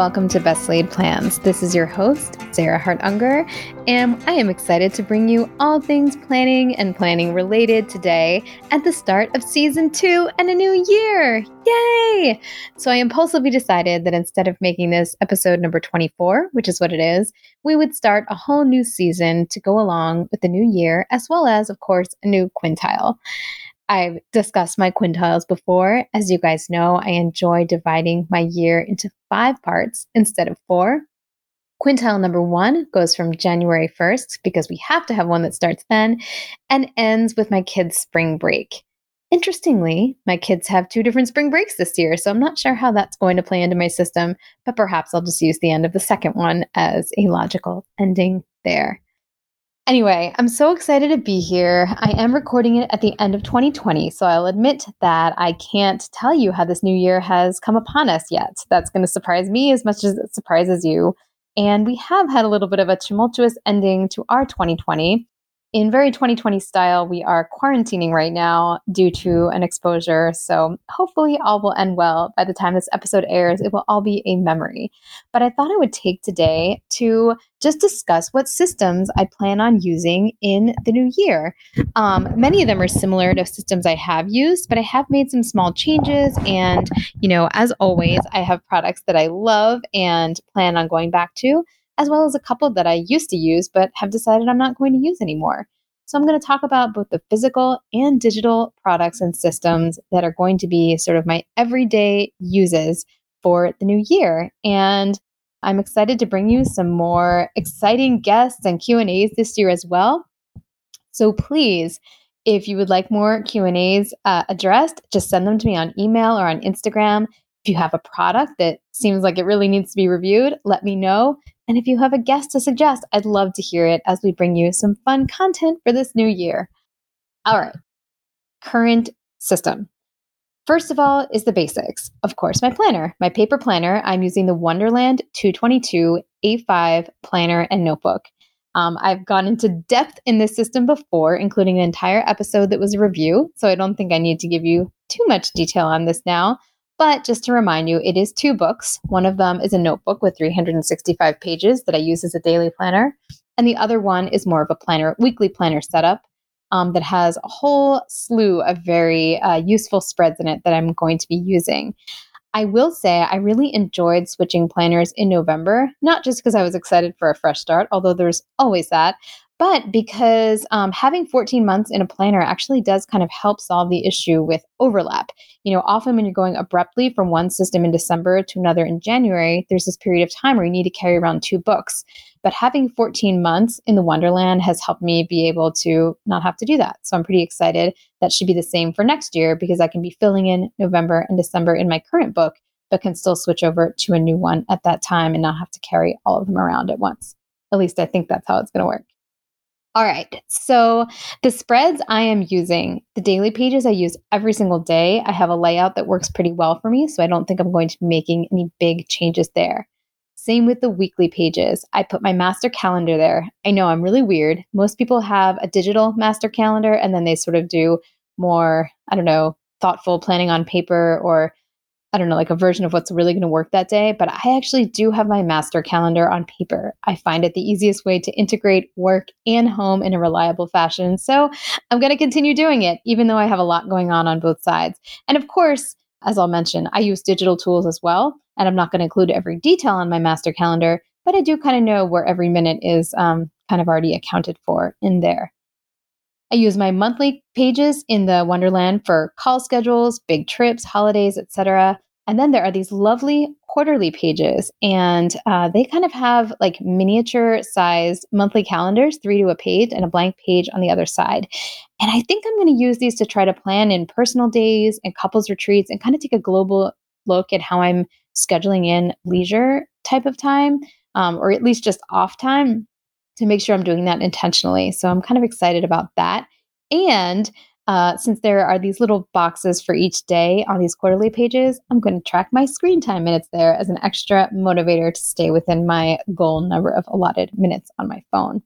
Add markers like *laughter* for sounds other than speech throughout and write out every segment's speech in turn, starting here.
welcome to Best Laid Plans. This is your host, Sarah Hart Unger, and I am excited to bring you all things planning and planning related today at the start of season two and a new year. Yay! So I impulsively decided that instead of making this episode number 24, which is what it is, we would start a whole new season to go along with the new year, as well as, of course, a new quintile. I've discussed my quintiles before. As you guys know, I enjoy dividing my year into five parts instead of four. Quintile number one goes from January 1st, because we have to have one that starts then, and ends with my kids' spring break. Interestingly, my kids have two different spring breaks this year, so I'm not sure how that's going to play into my system, but perhaps I'll just use the end of the second one as a logical ending there. Anyway, I'm so excited to be here. I am recording it at the end of 2020, so I'll admit that I can't tell you how this new year has come upon us yet. That's going to surprise me as much as it surprises you. And we have had a little bit of a tumultuous ending to our 2020 in very 2020 style, we are quarantining right now due to an exposure. So hopefully, all will end well. By the time this episode airs, it will all be a memory. But I thought I would take today to just discuss what systems I plan on using in the new year. Um, many of them are similar to systems I have used, but I have made some small changes. And, you know, as always, I have products that I love and plan on going back to as well as a couple that I used to use but have decided I'm not going to use anymore. So, I'm going to talk about both the physical and digital products and systems that are going to be sort of my everyday uses for the new year. And I'm excited to bring you some more exciting guests and Q&As this year as well. So please, if you would like more Q&As uh, addressed, just send them to me on email or on Instagram. If you have a product that seems like it really needs to be reviewed, let me know. And if you have a guest to suggest, I'd love to hear it as we bring you some fun content for this new year. All right, current system. First of all, is the basics. Of course, my planner, my paper planner. I'm using the Wonderland 222 A5 planner and notebook. Um, I've gone into depth in this system before, including an entire episode that was a review. So I don't think I need to give you too much detail on this now. But just to remind you, it is two books. One of them is a notebook with 365 pages that I use as a daily planner. And the other one is more of a planner, weekly planner setup um, that has a whole slew of very uh, useful spreads in it that I'm going to be using. I will say I really enjoyed switching planners in November, not just because I was excited for a fresh start, although there's always that, but because um, having 14 months in a planner actually does kind of help solve the issue with overlap. You know, often when you're going abruptly from one system in December to another in January, there's this period of time where you need to carry around two books. But having 14 months in the Wonderland has helped me be able to not have to do that. So I'm pretty excited. That should be the same for next year because I can be filling in November and December in my current book, but can still switch over to a new one at that time and not have to carry all of them around at once. At least I think that's how it's going to work. All right. So the spreads I am using, the daily pages I use every single day. I have a layout that works pretty well for me. So I don't think I'm going to be making any big changes there. Same with the weekly pages. I put my master calendar there. I know I'm really weird. Most people have a digital master calendar and then they sort of do more, I don't know, thoughtful planning on paper or I don't know, like a version of what's really going to work that day, but I actually do have my master calendar on paper. I find it the easiest way to integrate work and home in a reliable fashion. So I'm going to continue doing it, even though I have a lot going on on both sides. And of course, as I'll mention, I use digital tools as well. And I'm not going to include every detail on my master calendar, but I do kind of know where every minute is um, kind of already accounted for in there. I use my monthly pages in the Wonderland for call schedules, big trips, holidays, etc. And then there are these lovely quarterly pages, and uh, they kind of have like miniature sized monthly calendars, three to a page, and a blank page on the other side. And I think I'm going to use these to try to plan in personal days and couples retreats and kind of take a global look at how I'm scheduling in leisure type of time, um, or at least just off time to make sure I'm doing that intentionally. So I'm kind of excited about that. And uh, since there are these little boxes for each day on these quarterly pages, I'm going to track my screen time minutes there as an extra motivator to stay within my goal number of allotted minutes on my phone.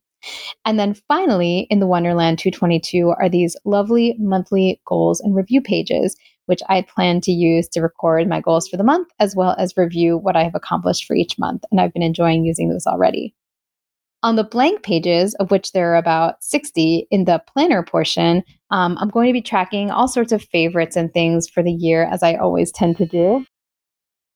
And then finally, in the Wonderland 222 are these lovely monthly goals and review pages, which I plan to use to record my goals for the month as well as review what I have accomplished for each month. And I've been enjoying using those already. On the blank pages, of which there are about 60 in the planner portion, um, I'm going to be tracking all sorts of favorites and things for the year, as I always tend to do.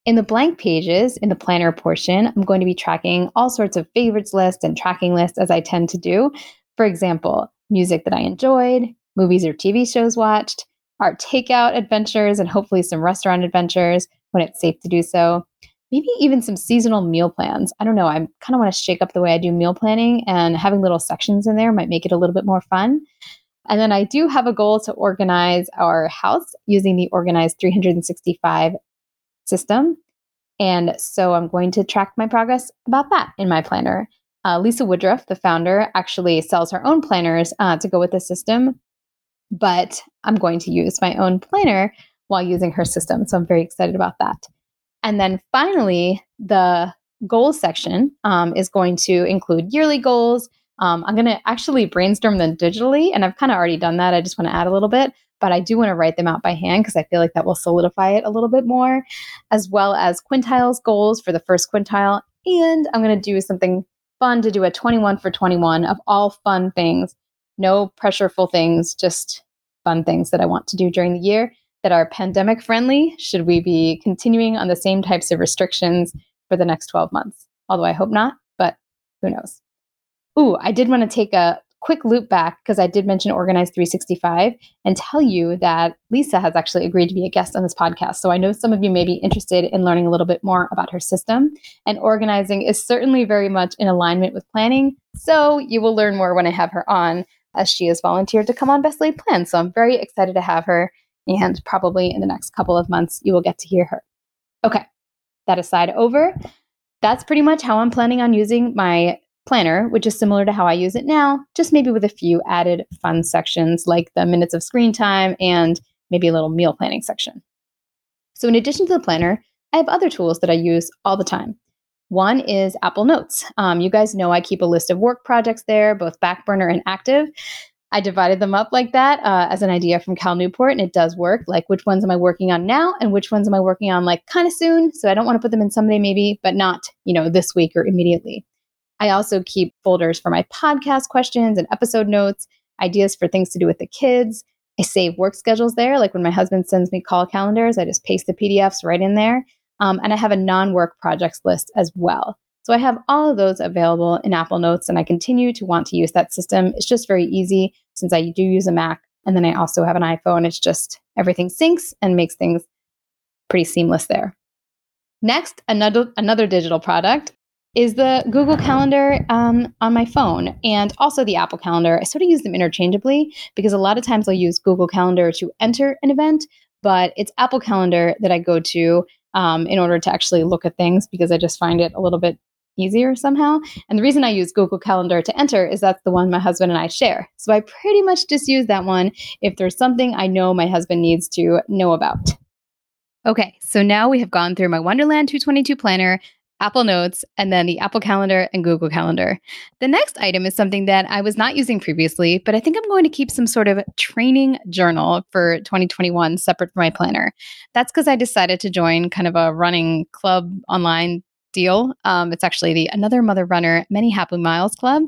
In the blank pages, in the planner portion, I'm going to be tracking all sorts of favorites lists and tracking lists, as I tend to do. For example, music that I enjoyed, movies or TV shows watched, our takeout adventures, and hopefully some restaurant adventures when it's safe to do so. Maybe even some seasonal meal plans. I don't know. I kind of want to shake up the way I do meal planning, and having little sections in there might make it a little bit more fun. And then I do have a goal to organize our house using the Organize 365 system. And so I'm going to track my progress about that in my planner. Uh, Lisa Woodruff, the founder, actually sells her own planners uh, to go with the system, but I'm going to use my own planner while using her system. So I'm very excited about that. And then finally, the goals section um, is going to include yearly goals. Um, I'm going to actually brainstorm them digitally, and I've kind of already done that. I just want to add a little bit, but I do want to write them out by hand because I feel like that will solidify it a little bit more, as well as quintiles goals for the first quintile. And I'm going to do something fun to do a 21 for 21 of all fun things, no pressureful things, just fun things that I want to do during the year that are pandemic friendly. Should we be continuing on the same types of restrictions for the next 12 months? Although I hope not, but who knows? Ooh, I did want to take a quick loop back because I did mention Organize 365 and tell you that Lisa has actually agreed to be a guest on this podcast. So I know some of you may be interested in learning a little bit more about her system. And organizing is certainly very much in alignment with planning. So you will learn more when I have her on, as she has volunteered to come on Best Laid Plans. So I'm very excited to have her. And probably in the next couple of months, you will get to hear her. Okay, that aside over, that's pretty much how I'm planning on using my planner, which is similar to how I use it now, just maybe with a few added fun sections like the minutes of screen time and maybe a little meal planning section. So, in addition to the planner, I have other tools that I use all the time. One is Apple Notes. Um, you guys know I keep a list of work projects there, both back burner and active. I divided them up like that uh, as an idea from Cal Newport, and it does work. Like, which ones am I working on now, and which ones am I working on like kind of soon? So I don't want to put them in someday, maybe, but not you know this week or immediately. I also keep folders for my podcast questions and episode notes, ideas for things to do with the kids. I save work schedules there. Like when my husband sends me call calendars, I just paste the PDFs right in there. Um, and I have a non work projects list as well. So I have all of those available in Apple Notes, and I continue to want to use that system. It's just very easy since I do use a Mac. And then I also have an iPhone. It's just everything syncs and makes things pretty seamless there. Next, another, another digital product is the Google Calendar um, on my phone and also the Apple Calendar. I sort of use them interchangeably because a lot of times I'll use Google Calendar to enter an event, but it's Apple Calendar that I go to um, in order to actually look at things because I just find it a little bit easier somehow. And the reason I use Google Calendar to enter is that's the one my husband and I share. So I pretty much just use that one if there's something I know my husband needs to know about. Okay, so now we have gone through my Wonderland 222 planner, Apple Notes, and then the Apple Calendar and Google Calendar. The next item is something that I was not using previously, but I think I'm going to keep some sort of training journal for 2021 separate from my planner. That's because I decided to join kind of a running club online deal. Um, it's actually the Another Mother Runner Many Happy Miles Club.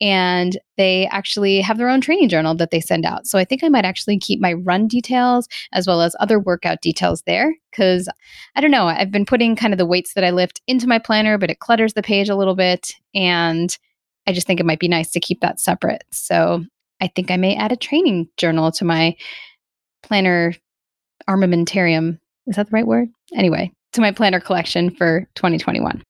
And they actually have their own training journal that they send out. So I think I might actually keep my run details as well as other workout details there because I don't know. I've been putting kind of the weights that I lift into my planner, but it clutters the page a little bit. And I just think it might be nice to keep that separate. So I think I may add a training journal to my planner armamentarium. Is that the right word? Anyway, to my planner collection for 2021.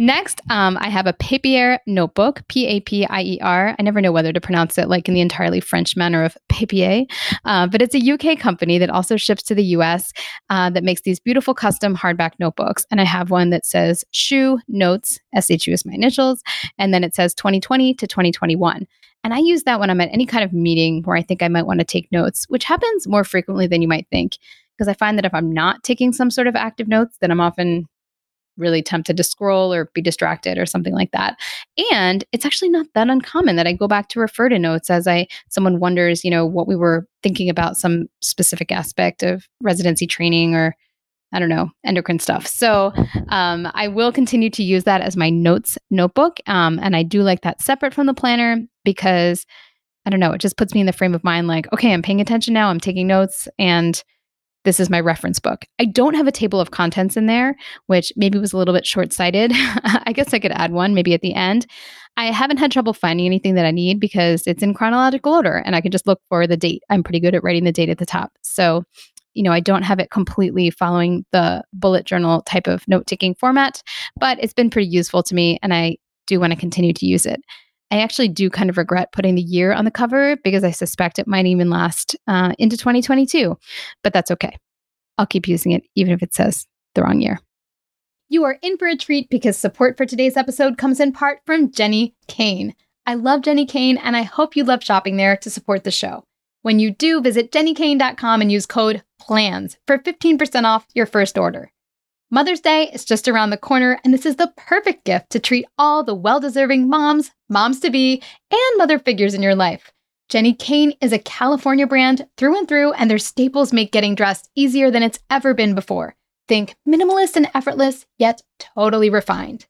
Next, um, I have a Papier notebook, P A P I E R. I never know whether to pronounce it like in the entirely French manner of papier, uh, but it's a UK company that also ships to the US uh, that makes these beautiful custom hardback notebooks. And I have one that says Shoe Notes, SHU is my initials, and then it says 2020 to 2021. And I use that when I'm at any kind of meeting where I think I might want to take notes, which happens more frequently than you might think. Because I find that if I'm not taking some sort of active notes, then I'm often really tempted to scroll or be distracted or something like that. And it's actually not that uncommon that I go back to refer to notes as I someone wonders, you know, what we were thinking about some specific aspect of residency training or I don't know, endocrine stuff. So um, I will continue to use that as my notes notebook. Um, and I do like that separate from the planner because I don't know, it just puts me in the frame of mind like, okay, I'm paying attention now, I'm taking notes, and this is my reference book. I don't have a table of contents in there, which maybe was a little bit short sighted. *laughs* I guess I could add one maybe at the end. I haven't had trouble finding anything that I need because it's in chronological order and I can just look for the date. I'm pretty good at writing the date at the top. So, you know, I don't have it completely following the bullet journal type of note taking format, but it's been pretty useful to me and I do want to continue to use it. I actually do kind of regret putting the year on the cover because I suspect it might even last uh, into 2022, but that's okay. I'll keep using it even if it says the wrong year. You are in for a treat because support for today's episode comes in part from Jenni Kayne. I love Jenni Kayne and I hope you love shopping there to support the show. When you do, visit jennikayne.com and use code PLANS for 15% off your first order. Mother's Day is just around the corner, and this is the perfect gift to treat all the well deserving moms, moms to be, and mother figures in your life. Jenni Kayne is a California brand through and through, and their staples make getting dressed easier than it's ever been before. Think minimalist and effortless, yet totally refined.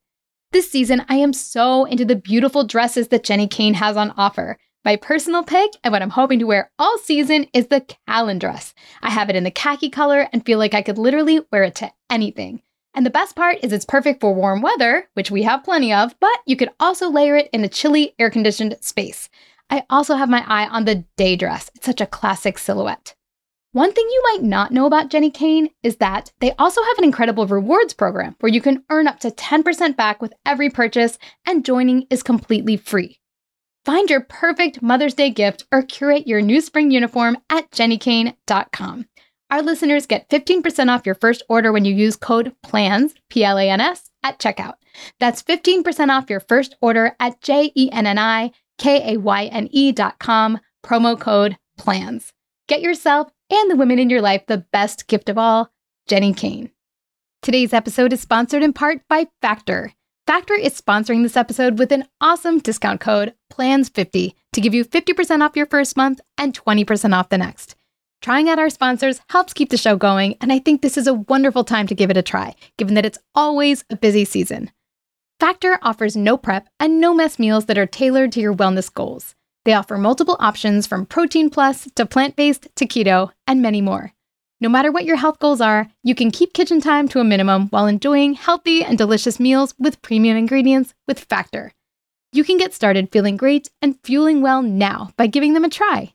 This season, I am so into the beautiful dresses that Jenni Kayne has on offer. My personal pick and what I'm hoping to wear all season is the Callan dress. I have it in the khaki color and feel like I could literally wear it to anything. And the best part is it's perfect for warm weather, which we have plenty of, but you could also layer it in a chilly, air conditioned space. I also have my eye on the day dress. It's such a classic silhouette. One thing you might not know about Jenni Kayne is that they also have an incredible rewards program where you can earn up to 10% back with every purchase, and joining is completely free. Find your perfect Mother's Day gift or curate your new spring uniform at jennikayne.com. Our listeners get 15% off your first order when you use code PLANS, P L A N S, at checkout. That's 15% off your first order at J E N N I K A Y N E dot com, promo code PLANS. Get yourself and the women in your life the best gift of all, Jenni Kayne. Today's episode is sponsored in part by Factor. Factor is sponsoring this episode with an awesome discount code, PLANS50, to give you 50% off your first month and 20% off the next. Trying out our sponsors helps keep the show going, and I think this is a wonderful time to give it a try, given that it's always a busy season. Factor offers no prep and no mess meals that are tailored to your wellness goals. They offer multiple options from protein plus to plant based to keto, and many more. No matter what your health goals are, you can keep kitchen time to a minimum while enjoying healthy and delicious meals with premium ingredients with Factor. You can get started feeling great and fueling well now by giving them a try.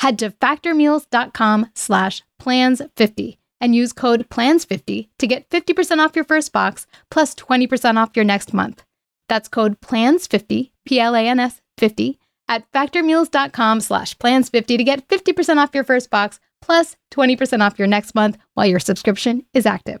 Head to factormeals.com slash plans50 and use code PLANS50 to get 50% off your first box plus 20% off your next month. That's code PLANS50, P-L-A-N-S 50, at factormeals.com slash plans50 to get 50% off your first box plus 20% off your next month while your subscription is active.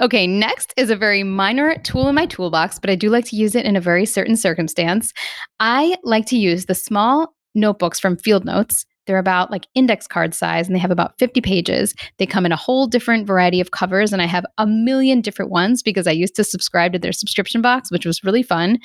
Okay, next is a very minor tool in my toolbox, but I do like to use it in a very certain circumstance. I like to use the small notebooks from Field Notes. They're about like index card size and they have about 50 pages. They come in a whole different variety of covers, and I have a million different ones because I used to subscribe to their subscription box, which was really fun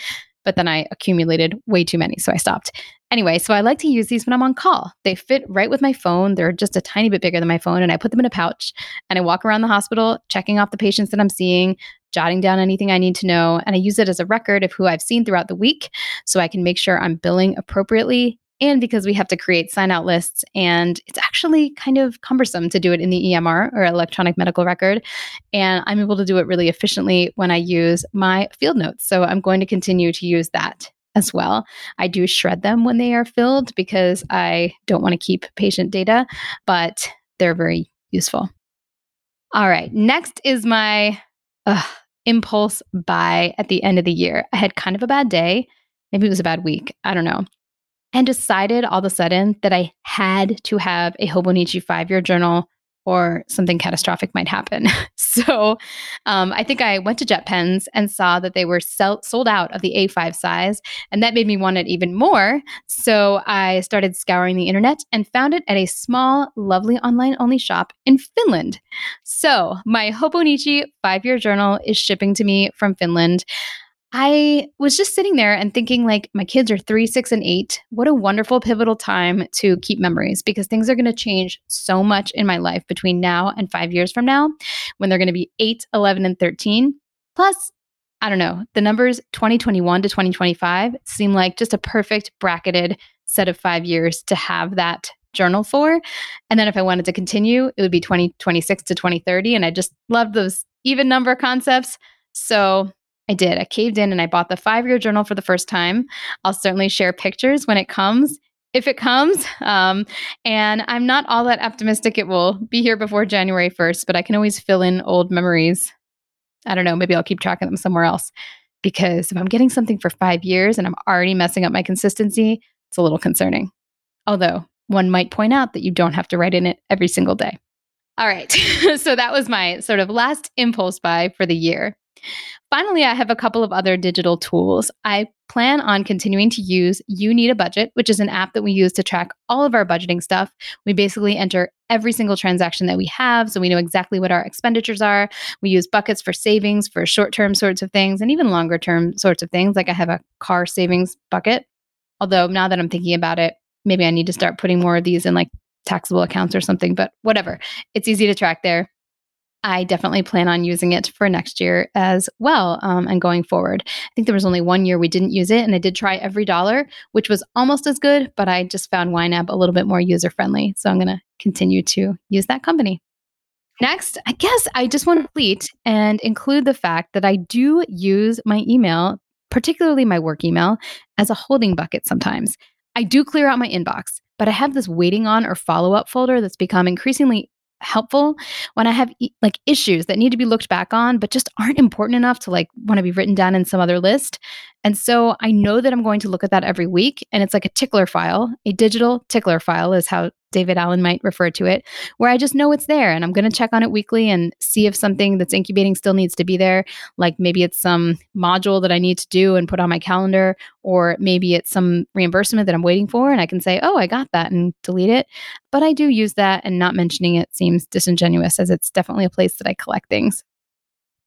but then I accumulated way too many, so I stopped. Anyway, so I like to use these when I'm on call. They fit right with my phone. They're just a tiny bit bigger than my phone, and I put them in a pouch and I walk around the hospital checking off the patients that I'm seeing, jotting down anything I need to know, and I use it as a record of who I've seen throughout the week so I can make sure I'm billing appropriately and because we have to create sign out lists and it's actually kind of cumbersome to do it in the EMR or electronic medical record and I'm able to do it really efficiently when I use my field notes so I'm going to continue to use that as well. I do shred them when they are filled because I don't want to keep patient data but they're very useful. All right, next is my uh, impulse buy at the end of the year. I had kind of a bad day. Maybe it was a bad week. I don't know. And decided all of a sudden that I had to have a Hobonichi five year journal or something catastrophic might happen. *laughs* so um, I think I went to JetPens and saw that they were sell- sold out of the A5 size, and that made me want it even more. So I started scouring the internet and found it at a small, lovely online only shop in Finland. So my Hobonichi five year journal is shipping to me from Finland. I was just sitting there and thinking, like, my kids are three, six, and eight. What a wonderful, pivotal time to keep memories because things are going to change so much in my life between now and five years from now when they're going to be eight, 11, and 13. Plus, I don't know, the numbers 2021 to 2025 seem like just a perfect bracketed set of five years to have that journal for. And then if I wanted to continue, it would be 2026 to 2030. And I just love those even number concepts. So I did. I caved in and I bought the five year journal for the first time. I'll certainly share pictures when it comes, if it comes. *laughs* Um, and I'm not all that optimistic it will be here before January 1st, but I can always fill in old memories. I don't know. Maybe I'll keep track of them somewhere else. Because if I'm getting something for five years and I'm already messing up my consistency, it's a little concerning. Although one might point out that you don't have to write in it every single day. All right. *laughs* so that was my sort of last impulse buy for the year. Finally, I have a couple of other digital tools. I plan on continuing to use You Need a Budget, which is an app that we use to track all of our budgeting stuff. We basically enter every single transaction that we have, so we know exactly what our expenditures are. We use buckets for savings, for short term sorts of things, and even longer term sorts of things. Like I have a car savings bucket. Although now that I'm thinking about it, maybe I need to start putting more of these in like taxable accounts or something, but whatever. It's easy to track there. I definitely plan on using it for next year as well um, and going forward. I think there was only one year we didn't use it, and I did try EveryDollar, which was almost as good, but I just found YNAB a little bit more user friendly. So I'm going to continue to use that company. Next, I guess I just want to complete and include the fact that I do use my email, particularly my work email, as a holding bucket sometimes. I do clear out my inbox, but I have this waiting on or follow up folder that's become increasingly helpful when I have like issues that need to be looked back on, but just aren't important enough to like want to be written down in some other list. And so I know that I'm going to look at that every week. And it's like a tickler file, a digital tickler file is how David Allen might refer to it, where I just know it's there and I'm going to check on it weekly and see if something that's incubating still needs to be there. Like maybe it's some module that I need to do and put on my calendar, or maybe it's some reimbursement that I'm waiting for and I can say, oh, I got that and delete it. But I do use that and not mentioning it seems disingenuous as it's definitely a place that I collect things.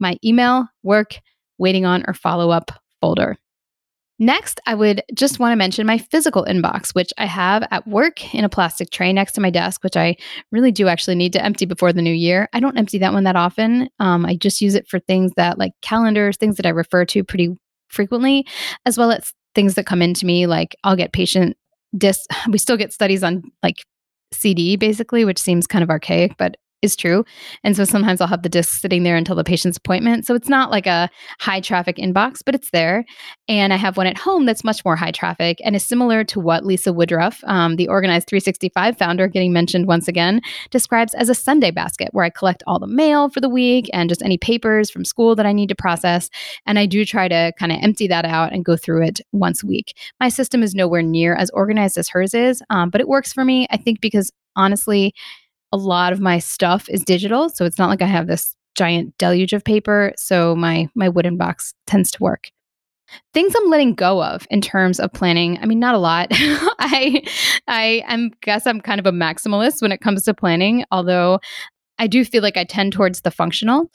My email, work, waiting on, or follow up folder. Next, I would just want to mention my physical inbox, which I have at work in a plastic tray next to my desk, which I really do actually need to empty before the new year. I don't empty that one that often. Um, I just use it for things that like calendars, things that I refer to pretty frequently, as well as things that come into me. Like I'll get patient discs. *sighs* We still get studies on like CD basically, which seems kind of archaic, but is true. And so sometimes I'll have the disc sitting there until the patient's appointment. So it's not like a high traffic inbox, but it's there. And I have one at home that's much more high traffic and is similar to what Lisa Woodruff, um, the Organized 365 founder, getting mentioned once again, describes as a Sunday basket where I collect all the mail for the week and just any papers from school that I need to process. And I do try to kind of empty that out and go through it once a week. My system is nowhere near as organized as hers is, um, but it works for me, I think, because honestly, a lot of my stuff is digital, so it's not like I have this giant deluge of paper. So my my wooden box tends to work. Things I'm letting go of in terms of planning. I mean, not a lot. *laughs* I I am guess I'm kind of a maximalist when it comes to planning, although I do feel like I tend towards the functional.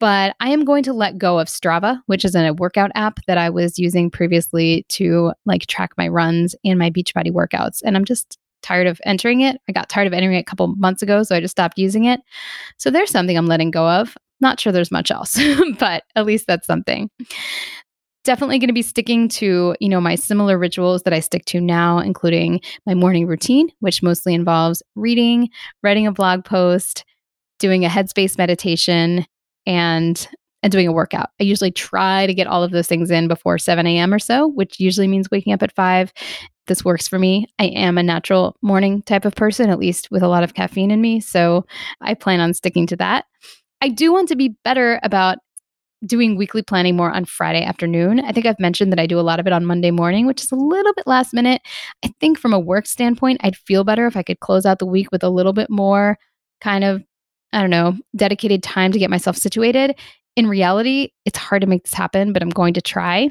But I am going to let go of Strava, which is a workout app that I was using previously to like track my runs and my Beachbody workouts. And I'm just tired of entering it. I got tired of entering it a couple months ago, so I just stopped using it. So there's something I'm letting go of. Not sure there's much else, *laughs* but at least that's something. Definitely going to be sticking to, you know, my similar rituals that I stick to now, including my morning routine, which mostly involves reading, writing a blog post, doing a headspace meditation, and and doing a workout. I usually try to get all of those things in before 7 a.m. or so, which usually means waking up at 5 this works for me. I am a natural morning type of person, at least with a lot of caffeine in me. So I plan on sticking to that. I do want to be better about doing weekly planning more on Friday afternoon. I think I've mentioned that I do a lot of it on Monday morning, which is a little bit last minute. I think from a work standpoint, I'd feel better if I could close out the week with a little bit more kind of, I don't know, dedicated time to get myself situated. In reality, it's hard to make this happen, but I'm going to try.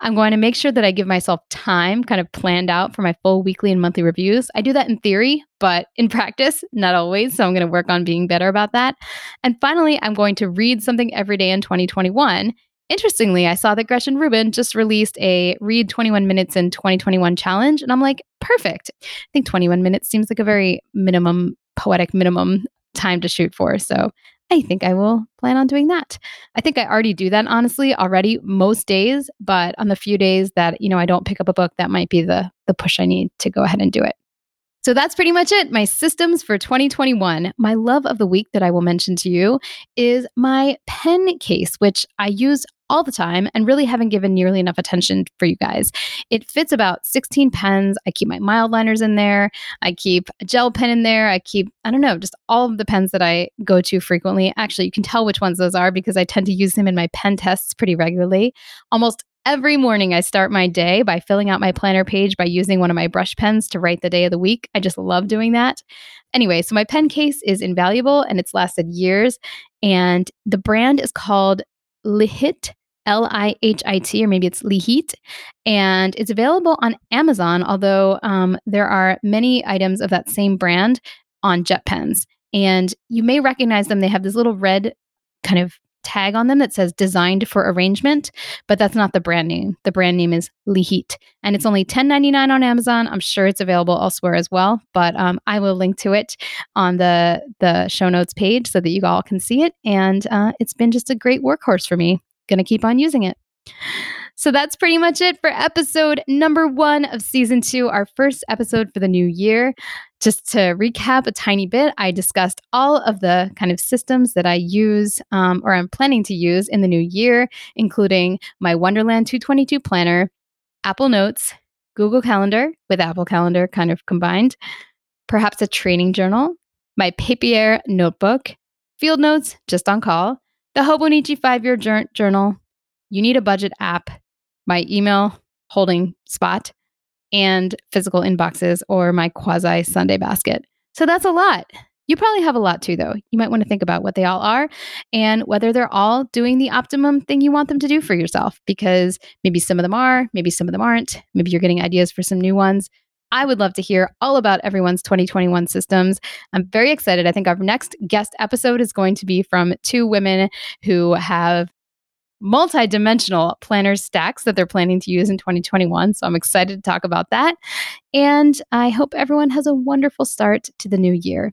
I'm going to make sure that I give myself time kind of planned out for my full weekly and monthly reviews. I do that in theory, but in practice, not always. So I'm going to work on being better about that. And finally, I'm going to read something every day in 2021. Interestingly, I saw that Gretchen Rubin just released a read 21 minutes in 2021 challenge. And I'm like, perfect. I think 21 minutes seems like a very minimum, poetic minimum time to shoot for. So I think I will plan on doing that. I think I already do that honestly already most days, but on the few days that, you know, I don't pick up a book, that might be the the push I need to go ahead and do it. So that's pretty much it. My systems for 2021. My love of the week that I will mention to you is my pen case, which I use all the time and really haven't given nearly enough attention for you guys. It fits about 16 pens. I keep my Mildliners in there. I keep a gel pen in there. I keep, I don't know, just all of the pens that I go to frequently. Actually, you can tell which ones those are because I tend to use them in my pen tests pretty regularly. Almost every morning I start my day by filling out my planner page by using one of my brush pens to write the day of the week. I just love doing that. Anyway, so my pen case is invaluable and it's lasted years. And the brand is called Lihit L I H I T, or maybe it's Lihit, and it's available on Amazon. Although um, there are many items of that same brand on JetPens, and you may recognize them. They have this little red kind of tag on them that says designed for arrangement, but that's not the brand name. The brand name is Lihit, and it's only $10.99 on Amazon. I'm sure it's available elsewhere as well, but um, I will link to it on the the show notes page so that you all can see it. And uh, it's been just a great workhorse for me going to keep on using it. So that's pretty much it for episode number one of season two, our first episode for the new year. Just to recap a tiny bit, I discussed all of the kind of systems that I use um, or I'm planning to use in the new year, including my Wonderland 222 planner, Apple Notes, Google Calendar with Apple Calendar kind of combined, perhaps a training journal, my Papier notebook, field notes just on call, the Hobonichi five year journal, you need a budget app, my email holding spot, and physical inboxes or my quasi Sunday basket. So that's a lot. You probably have a lot too, though. You might want to think about what they all are and whether they're all doing the optimum thing you want them to do for yourself, because maybe some of them are, maybe some of them aren't. Maybe you're getting ideas for some new ones. I would love to hear all about everyone's 2021 systems. I'm very excited. I think our next guest episode is going to be from two women who have multi-dimensional planner stacks that they're planning to use in 2021 so i'm excited to talk about that and i hope everyone has a wonderful start to the new year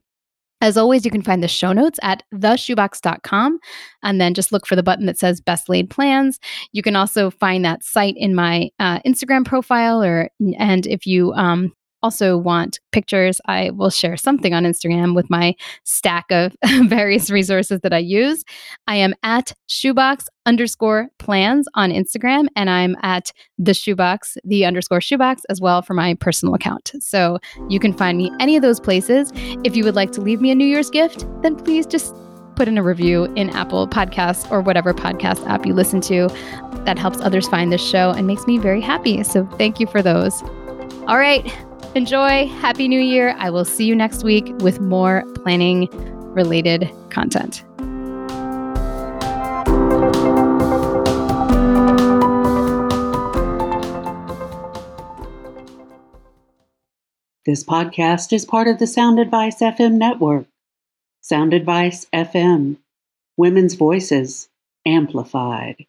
as always, you can find the show notes at theshubox.com and then just look for the button that says best laid plans. You can also find that site in my uh, Instagram profile or and if you um, also want pictures, I will share something on Instagram with my stack of *laughs* various resources that I use. I am at shubox underscore plans on Instagram, and I'm at the shubox, the underscore shubox as well for my personal account. So you can find me any of those places. If you would like to leave me a New Year's gift, then please just put in a review in Apple Podcasts or whatever podcast app you listen to. That helps others find this show and makes me very happy. So thank you for those. All right. Enjoy. Happy New Year. I will see you next week with more planning related content. This podcast is part of the Sound Advice FM network. Sound Advice FM, women's voices amplified.